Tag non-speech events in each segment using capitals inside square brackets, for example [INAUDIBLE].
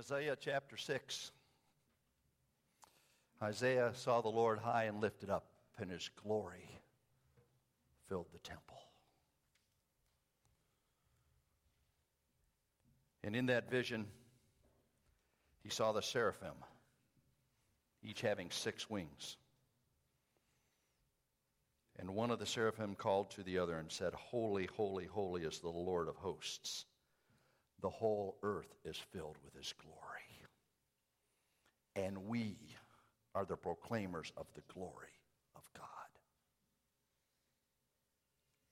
Isaiah chapter 6, Isaiah saw the Lord high and lifted up, and his glory filled the temple. And in that vision, he saw the seraphim, each having six wings. And one of the seraphim called to the other and said, Holy, holy, holy is the Lord of hosts. The whole earth is filled with his glory. And we are the proclaimers of the glory of God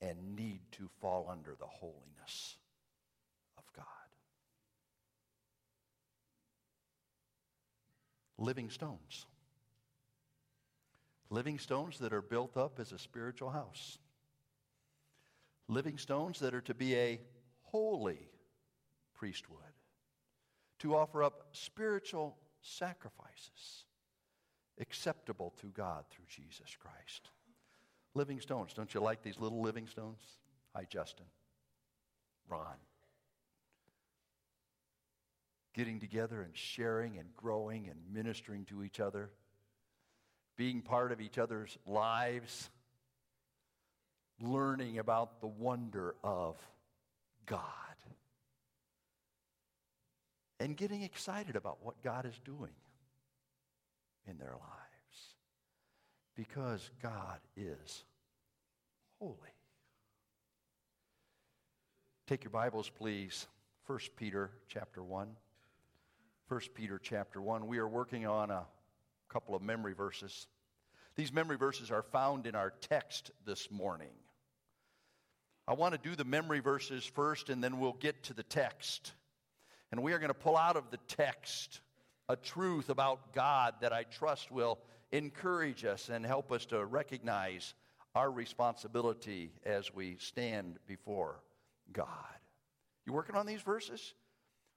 and need to fall under the holiness of God. Living stones. Living stones that are built up as a spiritual house. Living stones that are to be a holy priesthood. To offer up spiritual sacrifices acceptable to God through Jesus Christ. Living stones. Don't you like these little living stones? Hi, Justin. Ron. Getting together and sharing and growing and ministering to each other, being part of each other's lives, learning about the wonder of God, and getting excited about what God is doing in their lives because God is holy. Take your Bibles, please. 1 Peter chapter 1. 1 Peter chapter 1. We are working on a couple of memory verses. These memory verses are found in our text this morning. I want to do the memory verses first, and then we'll get to the text. And we are going to pull out of the text a truth about God that I trust will encourage us and help us to recognize our responsibility as we stand before God. You working on these verses?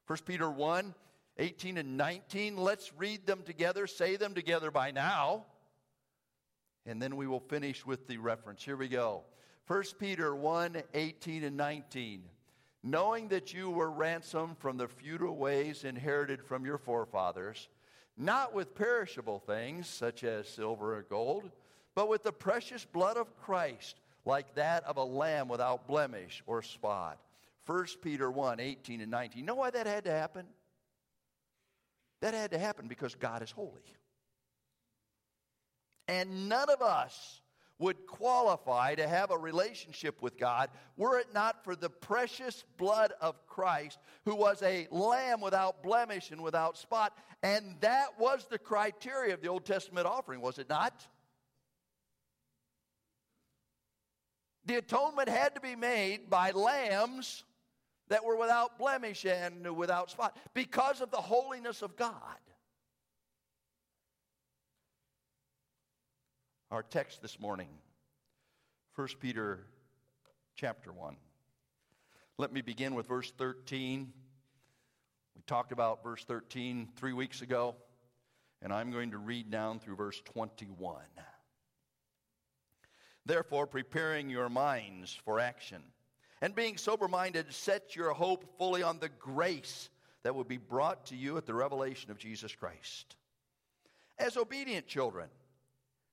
1 Peter 1 18 and 19. Let's read them together, say them together by now, and then we will finish with the reference. Here we go. 1 Peter 1 18 and 19 knowing that you were ransomed from the futile ways inherited from your forefathers, not with perishable things such as silver or gold, but with the precious blood of Christ, like that of a lamb without blemish or spot. 1 Peter 1 18 and 19. You know why that had to happen? That had to happen because God is holy. And none of us would qualify to have a relationship with God were it not for the precious blood of Christ, who was a lamb without blemish and without spot. And that was the criteria of the Old Testament offering, was it not? The atonement had to be made by lambs that were without blemish and without spot because of the holiness of God. Our text this morning, 1 Peter chapter 1. Let me begin with verse 13. We talked about verse 13 three weeks ago, and I'm going to read down through verse 21. Therefore, preparing your minds for action, and being sober minded, set your hope fully on the grace that will be brought to you at the revelation of Jesus Christ. As obedient children,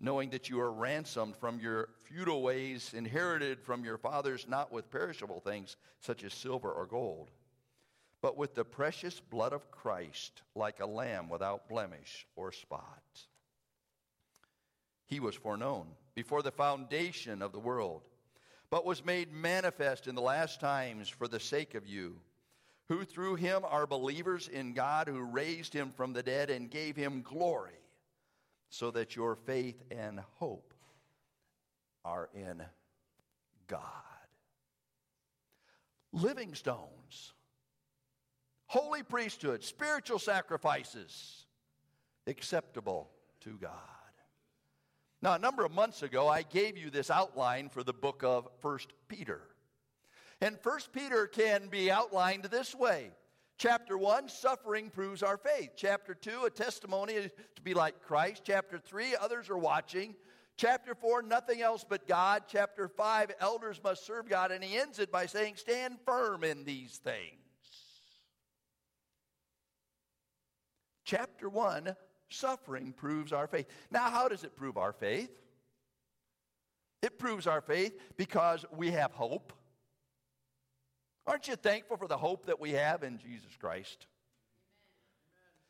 knowing that you are ransomed from your futile ways inherited from your fathers, not with perishable things such as silver or gold, but with the precious blood of Christ, like a lamb without blemish or spot. He was foreknown before the foundation of the world, but was made manifest in the last times for the sake of you, who through him are believers in God, who raised him from the dead and gave him glory so that your faith and hope are in God. Living stones, holy priesthood, spiritual sacrifices, acceptable to God. Now, a number of months ago, I gave you this outline for the book of First Peter. And First Peter can be outlined this way. Chapter 1, suffering proves our faith. Chapter 2, a testimony to be like Christ. Chapter 3, others are watching. Chapter 4, nothing else but God. Chapter 5, elders must serve God. And he ends it by saying, Stand firm in these things. Chapter 1, suffering proves our faith. Now, how does it prove our faith? It proves our faith because we have hope. Aren't you thankful for the hope that we have in Jesus Christ?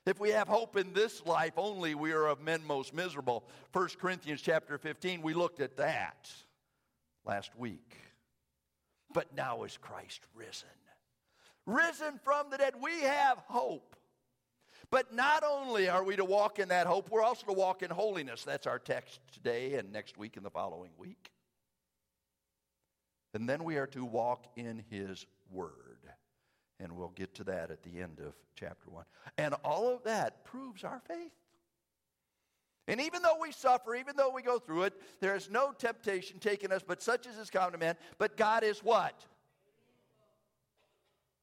If we have hope in this life only, we are of men most miserable. 1 Corinthians chapter 15, we looked at that last week. But now is Christ risen. Risen from the dead, we have hope. But not only are we to walk in that hope, we're also to walk in holiness. That's our text today and next week and the following week. And then we are to walk in His Word. And we'll get to that at the end of chapter 1. And all of that proves our faith. And even though we suffer, even though we go through it, there is no temptation taken us, but such as is common to man. But God is what?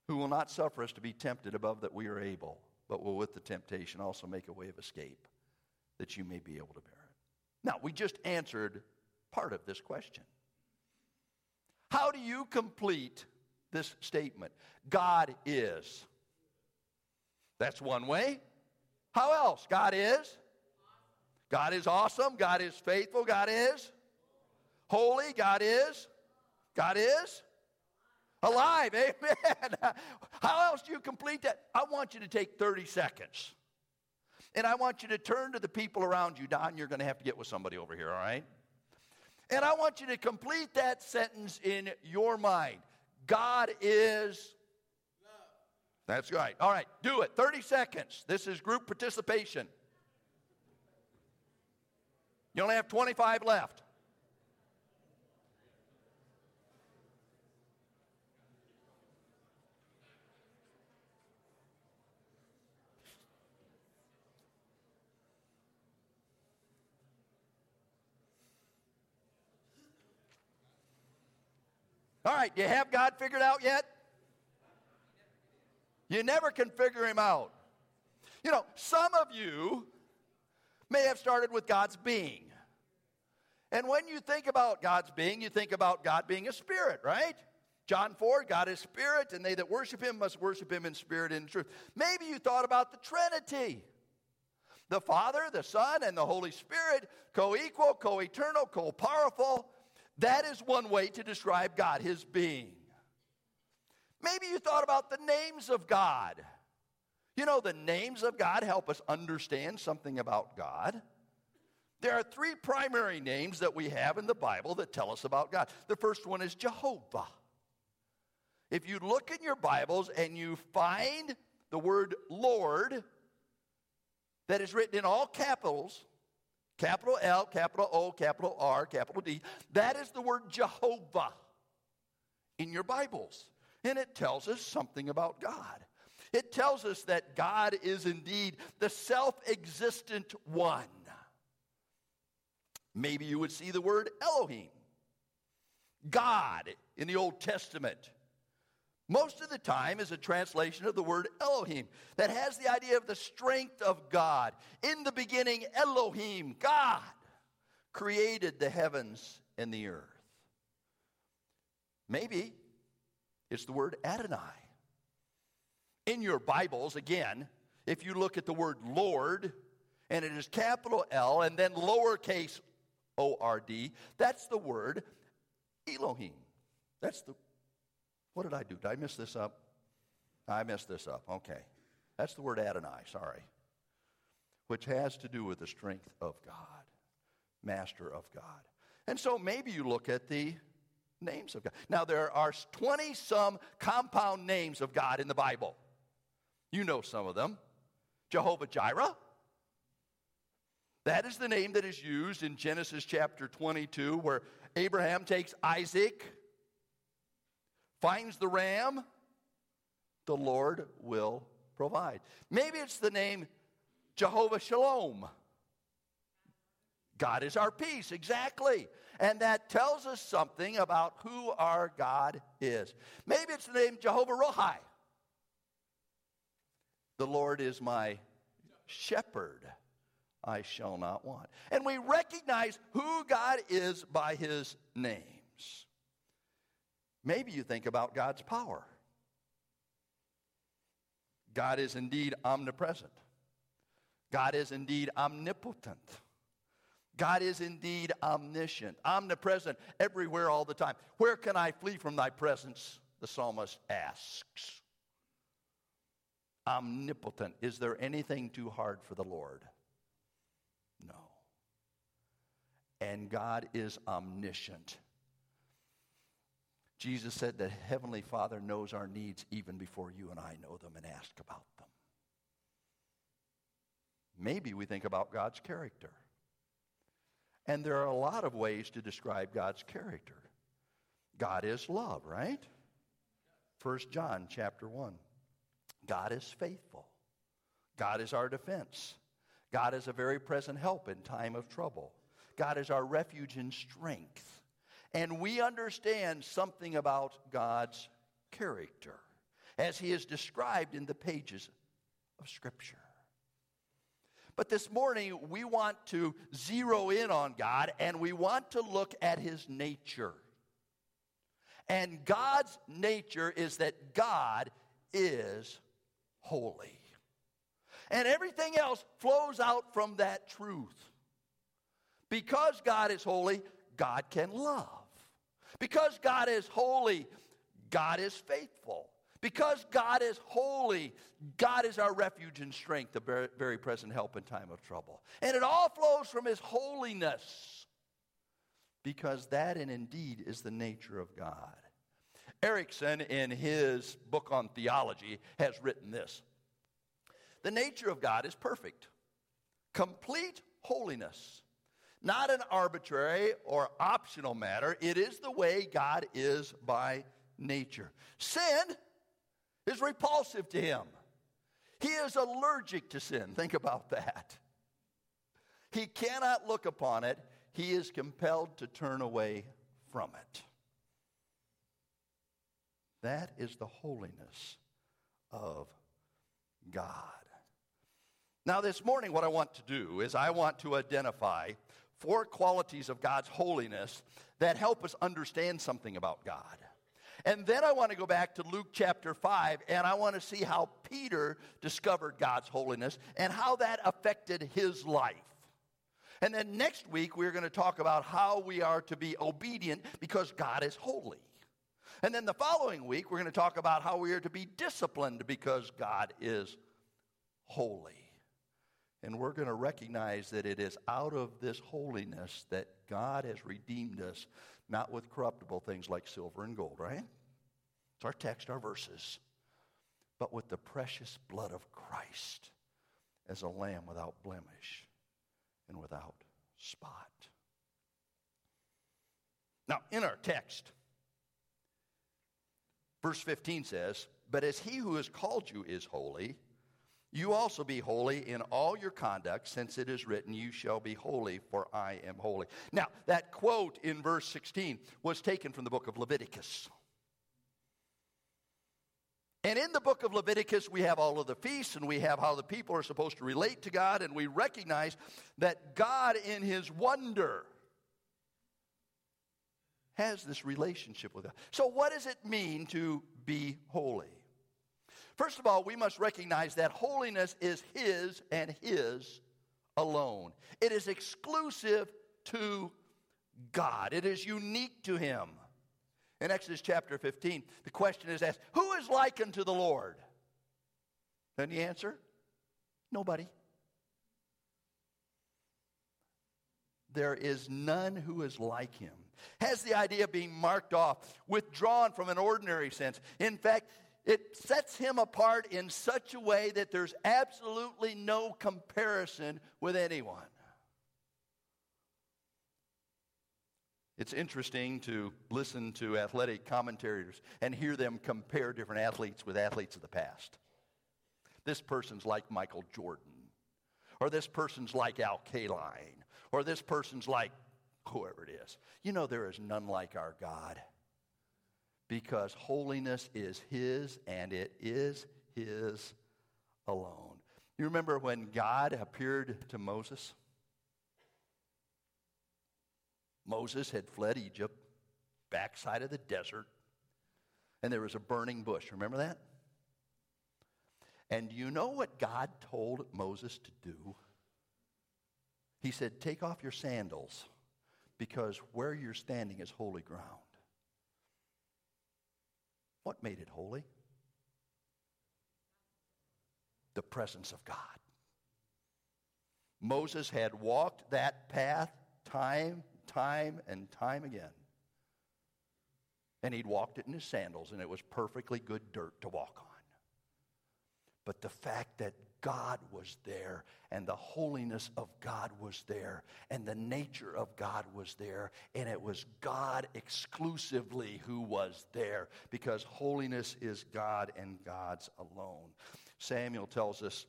Who will not suffer us to be tempted above that we are able but will with the temptation also make a way of escape that you may be able to bear it. Now, we just answered part of this question. How do you complete this statement? God is. That's one way. How else? God is. God is awesome. God is faithful. God is holy. God is. God is alive. [LAUGHS] Amen. How else do you complete that? I want you to take 30 seconds. And I want you to turn to the people around you. Don, you're going to have to get with somebody over here, all right? And I want you to complete that sentence in your mind. God is. That's right. All right, do it. 30 seconds. This is group participation. You only have 25 left. All right, you have God figured out yet? You never can figure him out. You know, some of you may have started with God's being. And when you think about God's being, you think about God being a spirit, right? John 4, God is spirit, and they that worship him must worship him in spirit and in truth. Maybe you thought about the Trinity the Father, the Son, and the Holy Spirit, co equal, co eternal, co powerful. That is one way to describe God, his being. Maybe you thought about the names of God. You know, the names of God help us understand something about God. There are three primary names that we have in the Bible that tell us about God. The first one is Jehovah. If you look in your Bibles and you find the word Lord that is written in all capitals, Capital L, capital O, capital R, capital D. That is the word Jehovah in your Bibles. And it tells us something about God. It tells us that God is indeed the self existent one. Maybe you would see the word Elohim. God in the Old Testament most of the time is a translation of the word Elohim that has the idea of the strength of God. In the beginning, Elohim, God, created the heavens and the earth. Maybe it's the word Adonai. In your Bibles, again, if you look at the word Lord, and it is capital L and then lowercase O R D, that's the word Elohim. That's the what did I do? Did I mess this up? I messed this up. Okay. That's the word Adonai, sorry. Which has to do with the strength of God, master of God. And so maybe you look at the names of God. Now, there are 20 some compound names of God in the Bible. You know some of them. Jehovah Jireh. That is the name that is used in Genesis chapter 22, where Abraham takes Isaac finds the ram, the Lord will provide. Maybe it's the name Jehovah Shalom. God is our peace, exactly. And that tells us something about who our God is. Maybe it's the name Jehovah Rohi. The Lord is my shepherd. I shall not want. And we recognize who God is by his names. Maybe you think about God's power. God is indeed omnipresent. God is indeed omnipotent. God is indeed omniscient, omnipresent, everywhere, all the time. Where can I flee from thy presence? The psalmist asks. Omnipotent. Is there anything too hard for the Lord? No. And God is omniscient. Jesus said that Heavenly Father knows our needs even before you and I know them and ask about them. Maybe we think about God's character. And there are a lot of ways to describe God's character. God is love, right? 1 John chapter 1. God is faithful. God is our defense. God is a very present help in time of trouble. God is our refuge and strength. And we understand something about God's character as he is described in the pages of Scripture. But this morning, we want to zero in on God and we want to look at his nature. And God's nature is that God is holy. And everything else flows out from that truth. Because God is holy, God can love. Because God is holy, God is faithful. Because God is holy, God is our refuge and strength, a very, present help in time of trouble. And it all flows from His holiness. Because that and indeed is the nature of God. Erickson, in his book on theology, has written this The nature of God is perfect, complete holiness, not an arbitrary or optional matter. It is the way God is by nature. Sin is repulsive to him. He is allergic to sin. Think about that. He cannot look upon it, he is compelled to turn away from it. That is the holiness of God. Now, this morning, what I want to do is I want to identify four qualities of God's holiness that help us understand something about God. And then I want to go back to Luke chapter 5, and I want to see how Peter discovered God's holiness and how that affected his life. And then next week, we're going to talk about how we are to be obedient because God is holy. And then the following week, we're going to talk about how we are to be disciplined because God is holy. And we're going to recognize that it is out of this holiness that God has redeemed us not with corruptible things like silver and gold, right? It's our text, our verses, but with the precious blood of Christ as a lamb without blemish and without spot. Now, in our text, verse 15 says, But as he who has called you is holy, you also be holy in all your conduct, since it is written, You shall be holy, for I am holy. Now, that quote in verse 16 was taken from the book of Leviticus. And in the book of Leviticus, we have all of the feasts and we have how the people are supposed to relate to God, and we recognize that God, in his wonder, has this relationship with us. So, what does it mean to be holy? First of all, we must recognize that holiness is His and His alone. It is exclusive to God, it is unique to Him. In Exodus chapter 15, the question is asked Who is like unto the Lord? Then the answer nobody. There is none who is like him. Has the idea of being marked off, withdrawn from an ordinary sense. In fact, it sets him apart in such a way that there's absolutely no comparison with anyone. It's interesting to listen to athletic commentators and hear them compare different athletes with athletes of the past. This person's like Michael Jordan, or this person's like Al Kaline, Or this person's like whoever it is. You know, there is none like our God because holiness is His and it is His alone. You remember when God appeared to Moses? Moses had fled Egypt, backside of the desert, and there was a burning bush. Remember that? And you know what God told Moses to do? He said, Take off your sandals because where you're standing is holy ground. What made it holy? The presence of God. Moses had walked that path time, time, and time again. And he'd walked it in his sandals, and it was perfectly good dirt to walk on. But the fact that God was there and the holiness of God was there and the nature of God was there and it was God exclusively who was there because holiness is God and God's alone. Samuel tells us,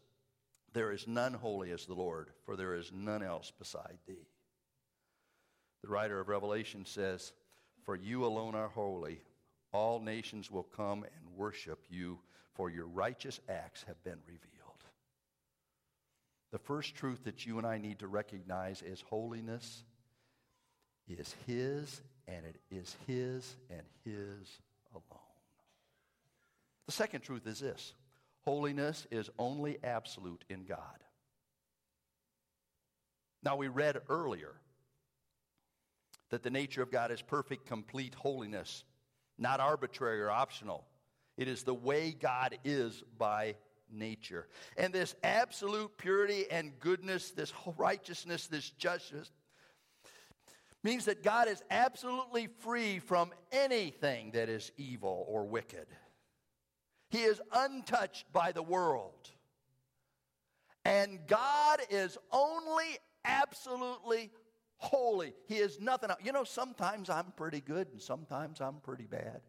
There is none holy as the Lord, for there is none else beside thee. The writer of Revelation says, For you alone are holy. All nations will come and worship you, for your righteous acts have been revealed. The first truth that you and I need to recognize is holiness is His, and it is His and His alone. The second truth is this holiness is only absolute in God. Now, we read earlier that the nature of God is perfect, complete holiness, not arbitrary or optional. It is the way God is by nature. And this absolute purity and goodness, this righteousness, this justice, means that God is absolutely free from anything that is evil or wicked. He is untouched by the world. And God is only absolutely holy. He is nothing else. You know, sometimes I'm pretty good and sometimes I'm pretty bad.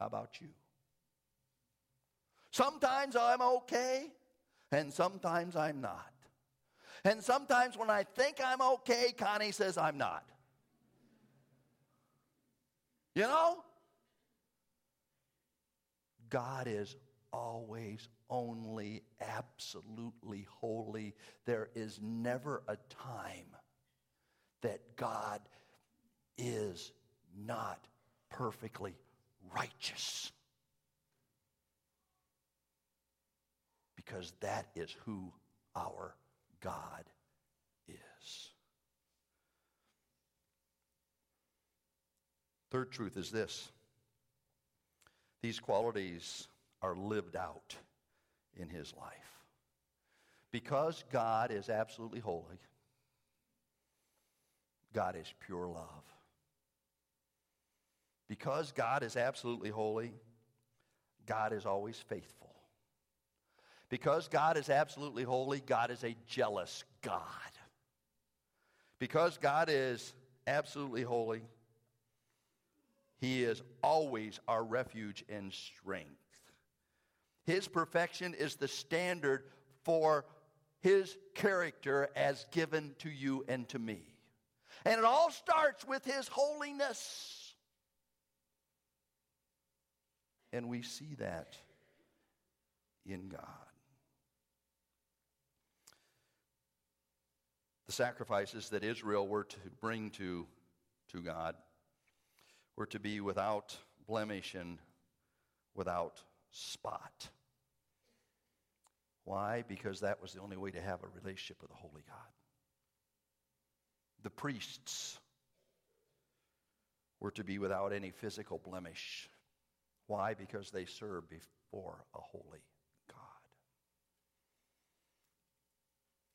How about you? Sometimes I'm okay, and sometimes I'm not. And sometimes when I think I'm okay, Connie says I'm not. You know? God is always only absolutely holy. There is never a time that God is not perfectly righteous. Because that is who our God is. Third truth is this these qualities are lived out in his life. Because God is absolutely holy, God is pure love. Because God is absolutely holy, God is always faithful. Because God is absolutely holy, God is a jealous God. Because God is absolutely holy, He is always our refuge and strength. His perfection is the standard for His character as given to you and to me. And it all starts with His holiness. And we see that in God. The sacrifices that Israel were to bring to, to God were to be without blemish and without spot. Why? Because that was the only way to have a relationship with the Holy God. The priests were to be without any physical blemish. Why? Because they served before a holy God.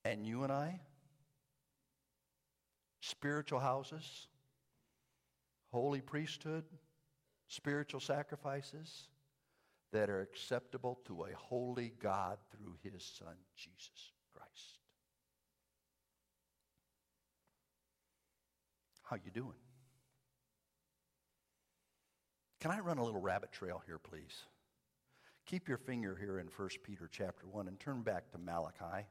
And you and I, spiritual houses, holy priesthood, spiritual sacrifices that are acceptable to a holy God through his son Jesus Christ. How you doing? Can I run a little rabbit trail here, please? Keep your finger here in 1 Peter chapter 1 and turn back to Malachi.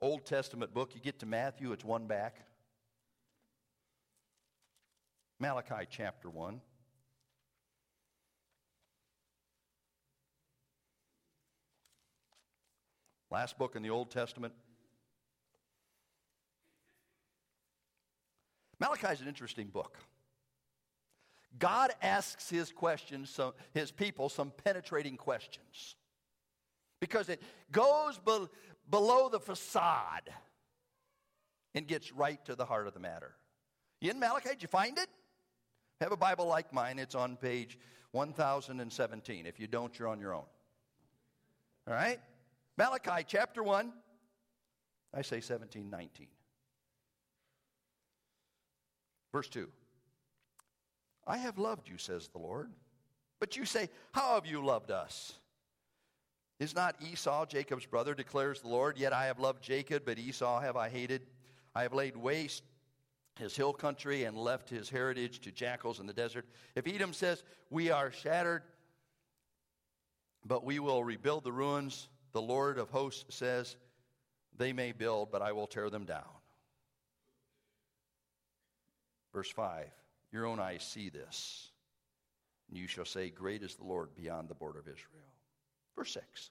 Old Testament book. You get to Matthew, it's one back. Malachi chapter 1. Last book in the Old Testament. Malachi is an interesting book. God asks his questions, so his people, some penetrating questions. Because it goes below the facade and gets right to the heart of the matter. You in Malachi? Did you find it? Have a Bible like mine. It's on page 1017. If you don't, you're on your own. All right? Malachi chapter 1. I say 17, 19. Verse 2. I have loved you, says the Lord. But you say, How have you loved us? Is not Esau Jacob's brother, declares the Lord? Yet I have loved Jacob, but Esau have I hated. I have laid waste his hill country and left his heritage to jackals in the desert. If Edom says, We are shattered, but we will rebuild the ruins, the Lord of hosts says, They may build, but I will tear them down. Verse 5 Your own eyes see this, and you shall say, Great is the Lord beyond the border of Israel. Verse 6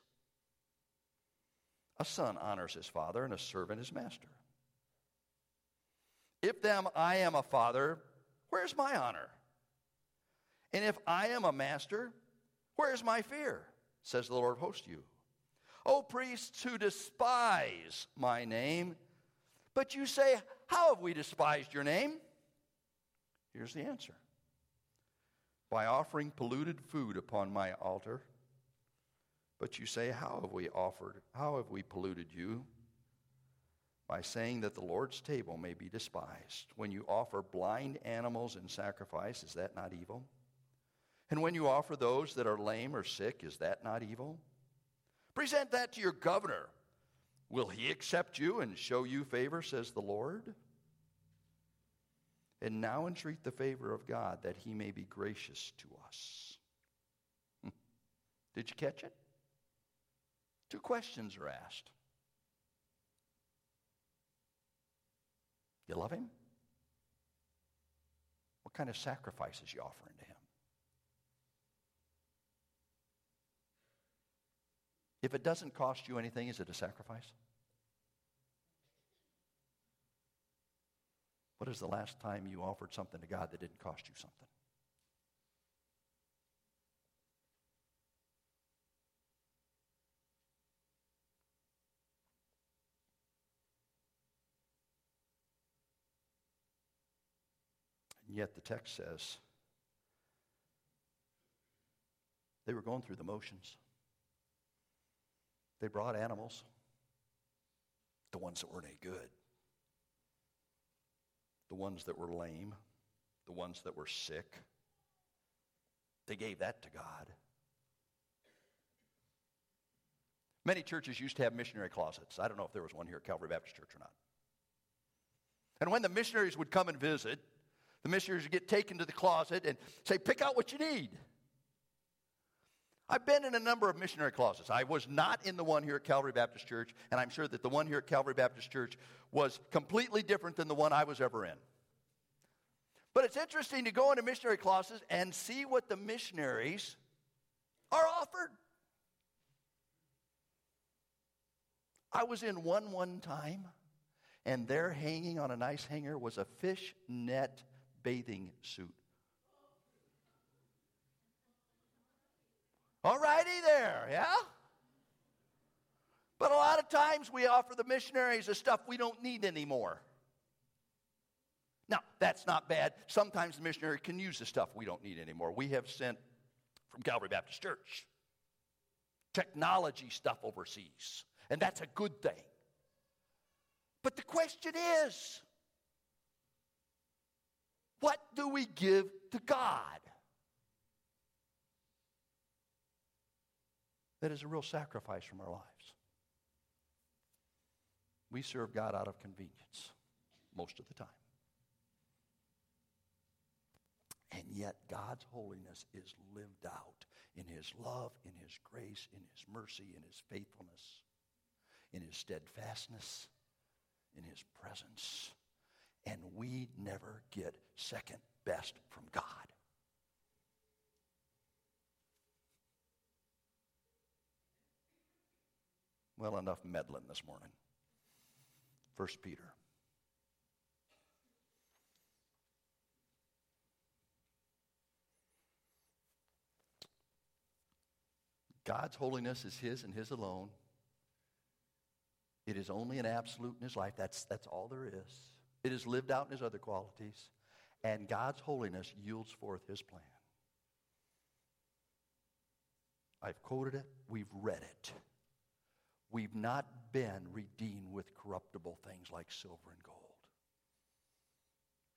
A son honors his father, and a servant his master. If then I am a father, where's my honor? And if I am a master, where's my fear? Says the Lord of hosts you. O priests who despise my name, but you say, How have we despised your name? Here's the answer by offering polluted food upon my altar. But you say, How have we offered? How have we polluted you? By saying that the Lord's table may be despised. When you offer blind animals in sacrifice, is that not evil? And when you offer those that are lame or sick, is that not evil? Present that to your governor. Will he accept you and show you favor, says the Lord? And now entreat the favor of God that he may be gracious to us. [LAUGHS] Did you catch it? Two questions are asked. You love him? What kind of sacrifices you offering to him? If it doesn't cost you anything, is it a sacrifice? What is the last time you offered something to God that didn't cost you something? And yet the text says they were going through the motions. They brought animals, the ones that weren't any good, the ones that were lame, the ones that were sick. They gave that to God. Many churches used to have missionary closets. I don't know if there was one here at Calvary Baptist Church or not. And when the missionaries would come and visit, the missionaries get taken to the closet and say, Pick out what you need. I've been in a number of missionary closets. I was not in the one here at Calvary Baptist Church, and I'm sure that the one here at Calvary Baptist Church was completely different than the one I was ever in. But it's interesting to go into missionary closets and see what the missionaries are offered. I was in one one time, and there hanging on a nice hanger was a fish net bathing suit. All righty there, yeah? But a lot of times we offer the missionaries the stuff we don't need anymore. Now, that's not bad. Sometimes the missionary can use the stuff we don't need anymore. We have sent from Calvary Baptist Church technology stuff overseas, and that's a good thing. But the question is what do we give to God? That is a real sacrifice from our lives. We serve God out of convenience most of the time. And yet, God's holiness is lived out in His love, in His grace, in His mercy, in His faithfulness, in His steadfastness, in His presence. And we never get second best from God. Well, enough meddling this morning. First Peter. God's holiness is His and His alone. It is only an absolute in His life. That's, that's all there is. It is lived out in His other qualities. And God's holiness yields forth His plan. I've quoted it, we've read it. We've not been redeemed with corruptible things like silver and gold.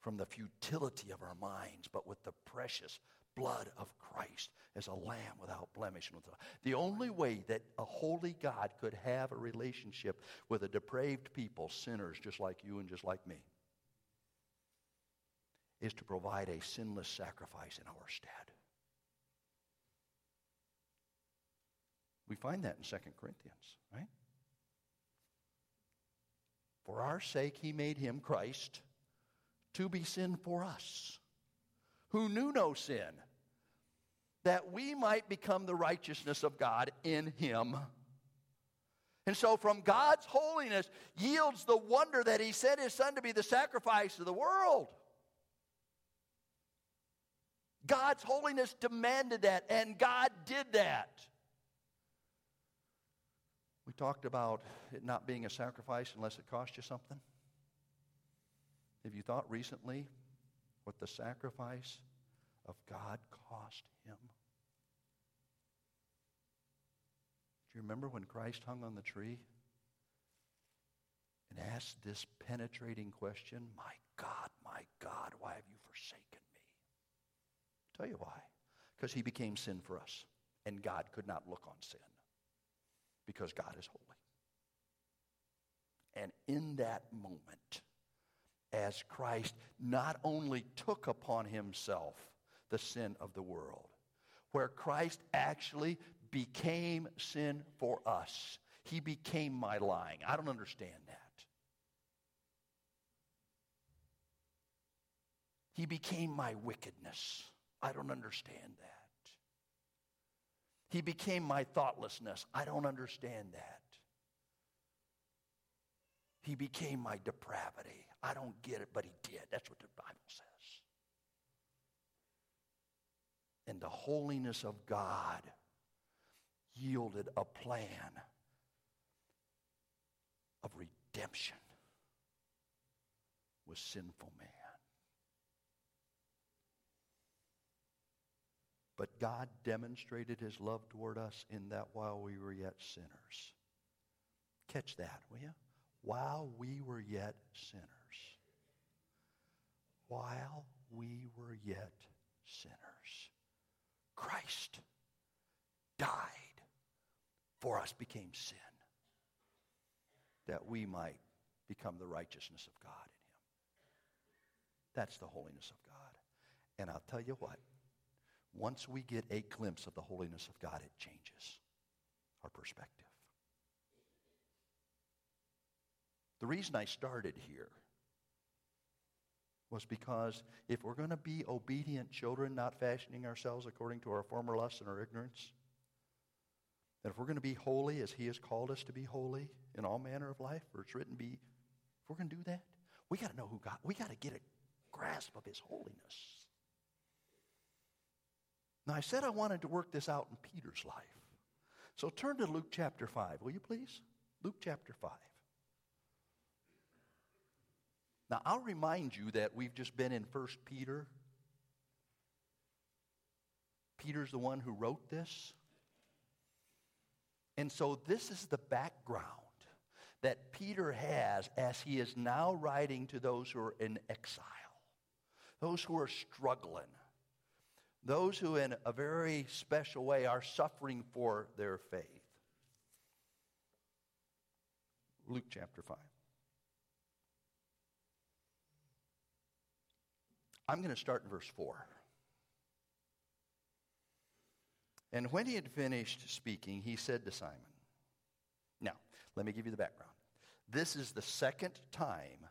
From the futility of our minds, but with the precious blood of Christ as a lamb without blemish. The only way that a holy God could have a relationship with a depraved people, sinners just like you and just like me, is to provide a sinless sacrifice in our stead. We find that in 2 Corinthians, right? For our sake, he made him, Christ, to be sin for us, who knew no sin, that we might become the righteousness of God in him. And so, from God's holiness yields the wonder that he sent his son to be the sacrifice of the world. God's holiness demanded that, and God did that. We talked about it not being a sacrifice unless it cost you something. Have you thought recently what the sacrifice of God cost him? Do you remember when Christ hung on the tree and asked this penetrating question, My God, my God, why have you forsaken tell you why. Because he became sin for us, and God could not look on sin because God is holy. And in that moment, as Christ not only took upon himself the sin of the world, where Christ actually became sin for us. He became my lying. I don't understand that. He became my wickedness. I don't understand that. He became my thoughtlessness. I don't understand that. He became my depravity. I don't get it, but he did. That's what the Bible says. And the holiness of God yielded a plan of redemption with sinful man. But God demonstrated his love toward us in that while we were yet sinners. Catch that, will you? While we were yet sinners. While we were yet sinners. Christ died for us, became sin, that we might become the righteousness of God in him. That's the holiness of God. And I'll tell you what, once we get a glimpse of the holiness of God, it changes our perspective. The reason I started here was because if we're going to be obedient children, not fashioning ourselves according to our former lusts and our ignorance, that if we're going to be holy as He has called us to be holy in all manner of life, or it's written, be, if we're going to do that, we got to know who God, we got to get a grasp of His holiness. Now, I said I wanted to work this out in Peter's life. So turn to Luke chapter 5, will you please? Luke chapter 5. Now, I'll remind you that we've just been in 1 Peter. Peter's the one who wrote this. And so, this is the background that Peter has as he is now writing to those who are in exile, those who are struggling, those who, in a very special way, are suffering for their faith. Luke chapter 5. I'm going to start in verse 4. And when he had finished speaking, he said to Simon, Now, let me give you the background. This is the second time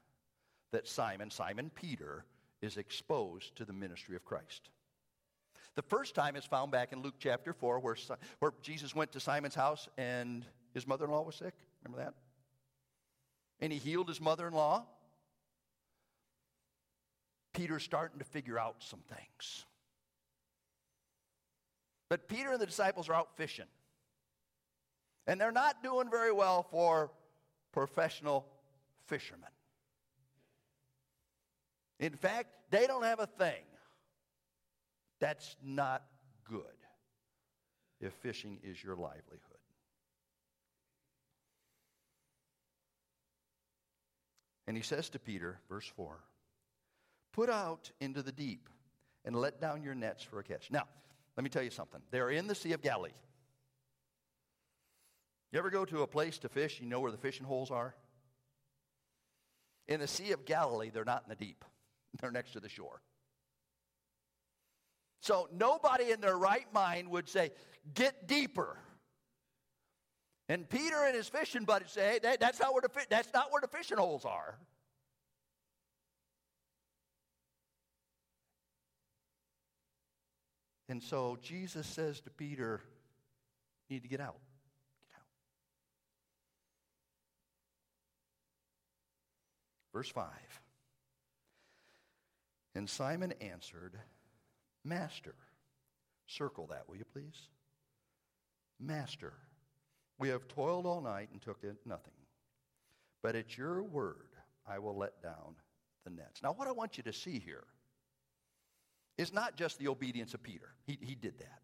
that Simon, Simon Peter, is exposed to the ministry of Christ. The first time is found back in Luke chapter 4, where, where Jesus went to Simon's house and his mother in law was sick. Remember that? And he healed his mother in law. Peter's starting to figure out some things. But Peter and the disciples are out fishing. And they're not doing very well for professional fishermen. In fact, they don't have a thing. That's not good if fishing is your livelihood. And he says to Peter, verse 4, Put out into the deep and let down your nets for a catch. Now, let me tell you something. They're in the Sea of Galilee. You ever go to a place to fish, you know where the fishing holes are? In the Sea of Galilee, they're not in the deep, [LAUGHS] they're next to the shore. So nobody in their right mind would say, get deeper. And Peter and his fishing buddies say, hey, that, that's, not where the, that's not where the fishing holes are. And so Jesus says to Peter, You need to get out. Get out. Verse 5. And Simon answered, Master. Circle that, will you please? Master, we have toiled all night and took nothing. But at your word, I will let down the nets. Now, what I want you to see here is not just the obedience of Peter. He, he did that.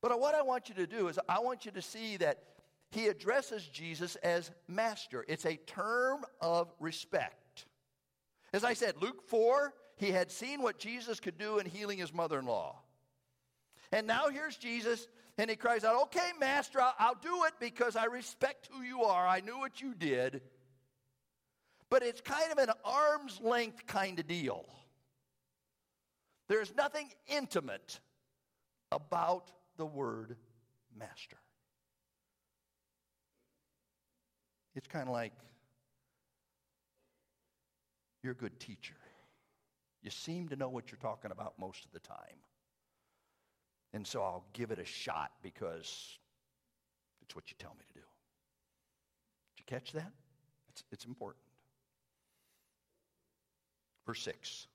But what I want you to do is, I want you to see that he addresses Jesus as master. It's a term of respect. As I said, Luke 4, he had seen what Jesus could do in healing his mother in law. And now here's Jesus, and he cries out, Okay, Master, I'll, I'll do it because I respect who you are. I knew what you did. But it's kind of an arm's length kind of deal. There's nothing intimate about the word master. It's kind of like you're a good teacher. You seem to know what you're talking about most of the time. And so I'll give it a shot because it's what you tell me to do. Did you catch that? It's, it's important. Verse 6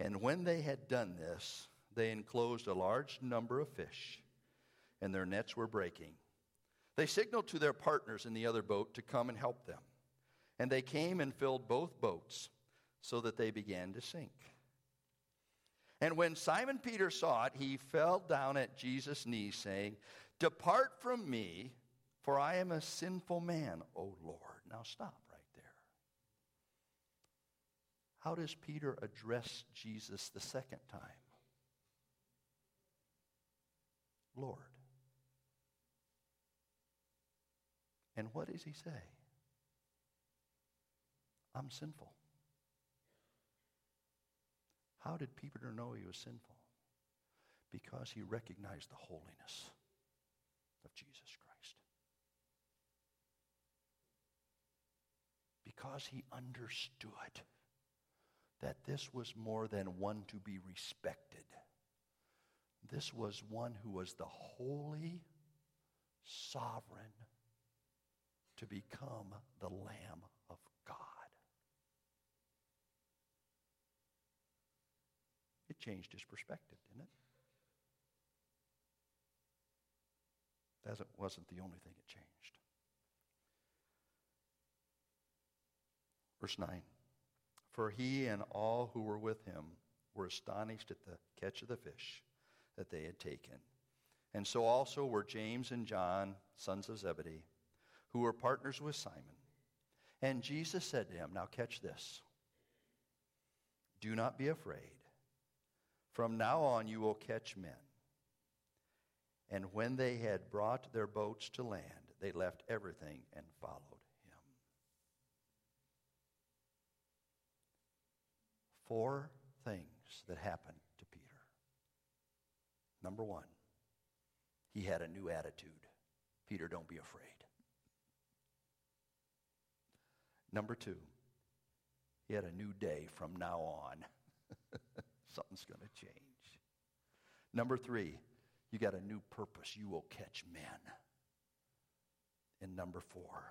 and when they had done this, they enclosed a large number of fish, and their nets were breaking. They signaled to their partners in the other boat to come and help them. And they came and filled both boats, so that they began to sink. And when Simon Peter saw it, he fell down at Jesus' knees, saying, Depart from me, for I am a sinful man, O Lord. Now stop. Right there. How does Peter address Jesus the second time? Lord. And what does he say? I'm sinful. How did Peter know he was sinful? Because he recognized the holiness of Jesus Christ. Because he understood that this was more than one to be respected. This was one who was the holy sovereign to become the Lamb of God. It changed his perspective, didn't it? That wasn't the only thing it changed. Verse 9. For he and all who were with him were astonished at the catch of the fish that they had taken. And so also were James and John, sons of Zebedee, who were partners with Simon. And Jesus said to him, Now catch this. Do not be afraid. From now on you will catch men. And when they had brought their boats to land, they left everything and followed. him. four things that happened to Peter. Number one, he had a new attitude. Peter, don't be afraid. Number two, he had a new day from now on. [LAUGHS] Something's going to change. Number three, you got a new purpose. You will catch men. And number four,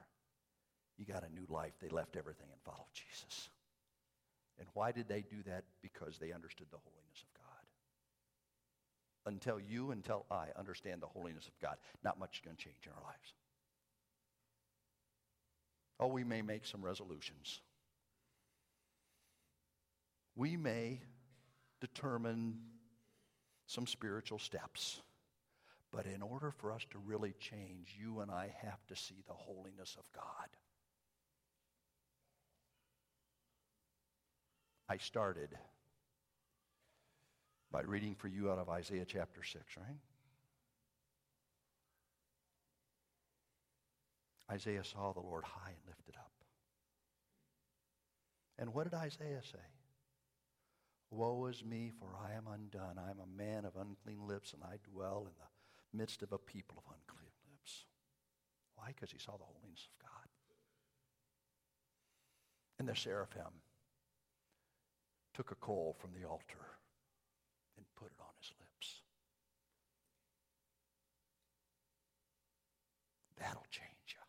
you got a new life. They left everything and followed Jesus. And why did they do that? Because they understood the holiness of God. Until you, until I understand the holiness of God, not much is going to change in our lives. Oh, we may make some resolutions. We may determine some spiritual steps. But in order for us to really change, you and I have to see the holiness of God. I started by reading for you out of Isaiah chapter 6, right? Isaiah saw the Lord high and lifted up. And what did Isaiah say? Woe is me, for I am undone. I am a man of unclean lips, and I dwell in the midst of a people of unclean lips. Why? Because he saw the holiness of God. And the seraphim took a coal from the altar and put it on his lips. That'll change you.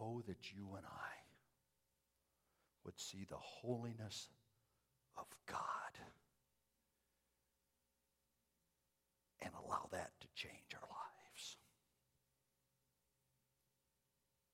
Oh, that you and I would see the holiness of God and allow that to change our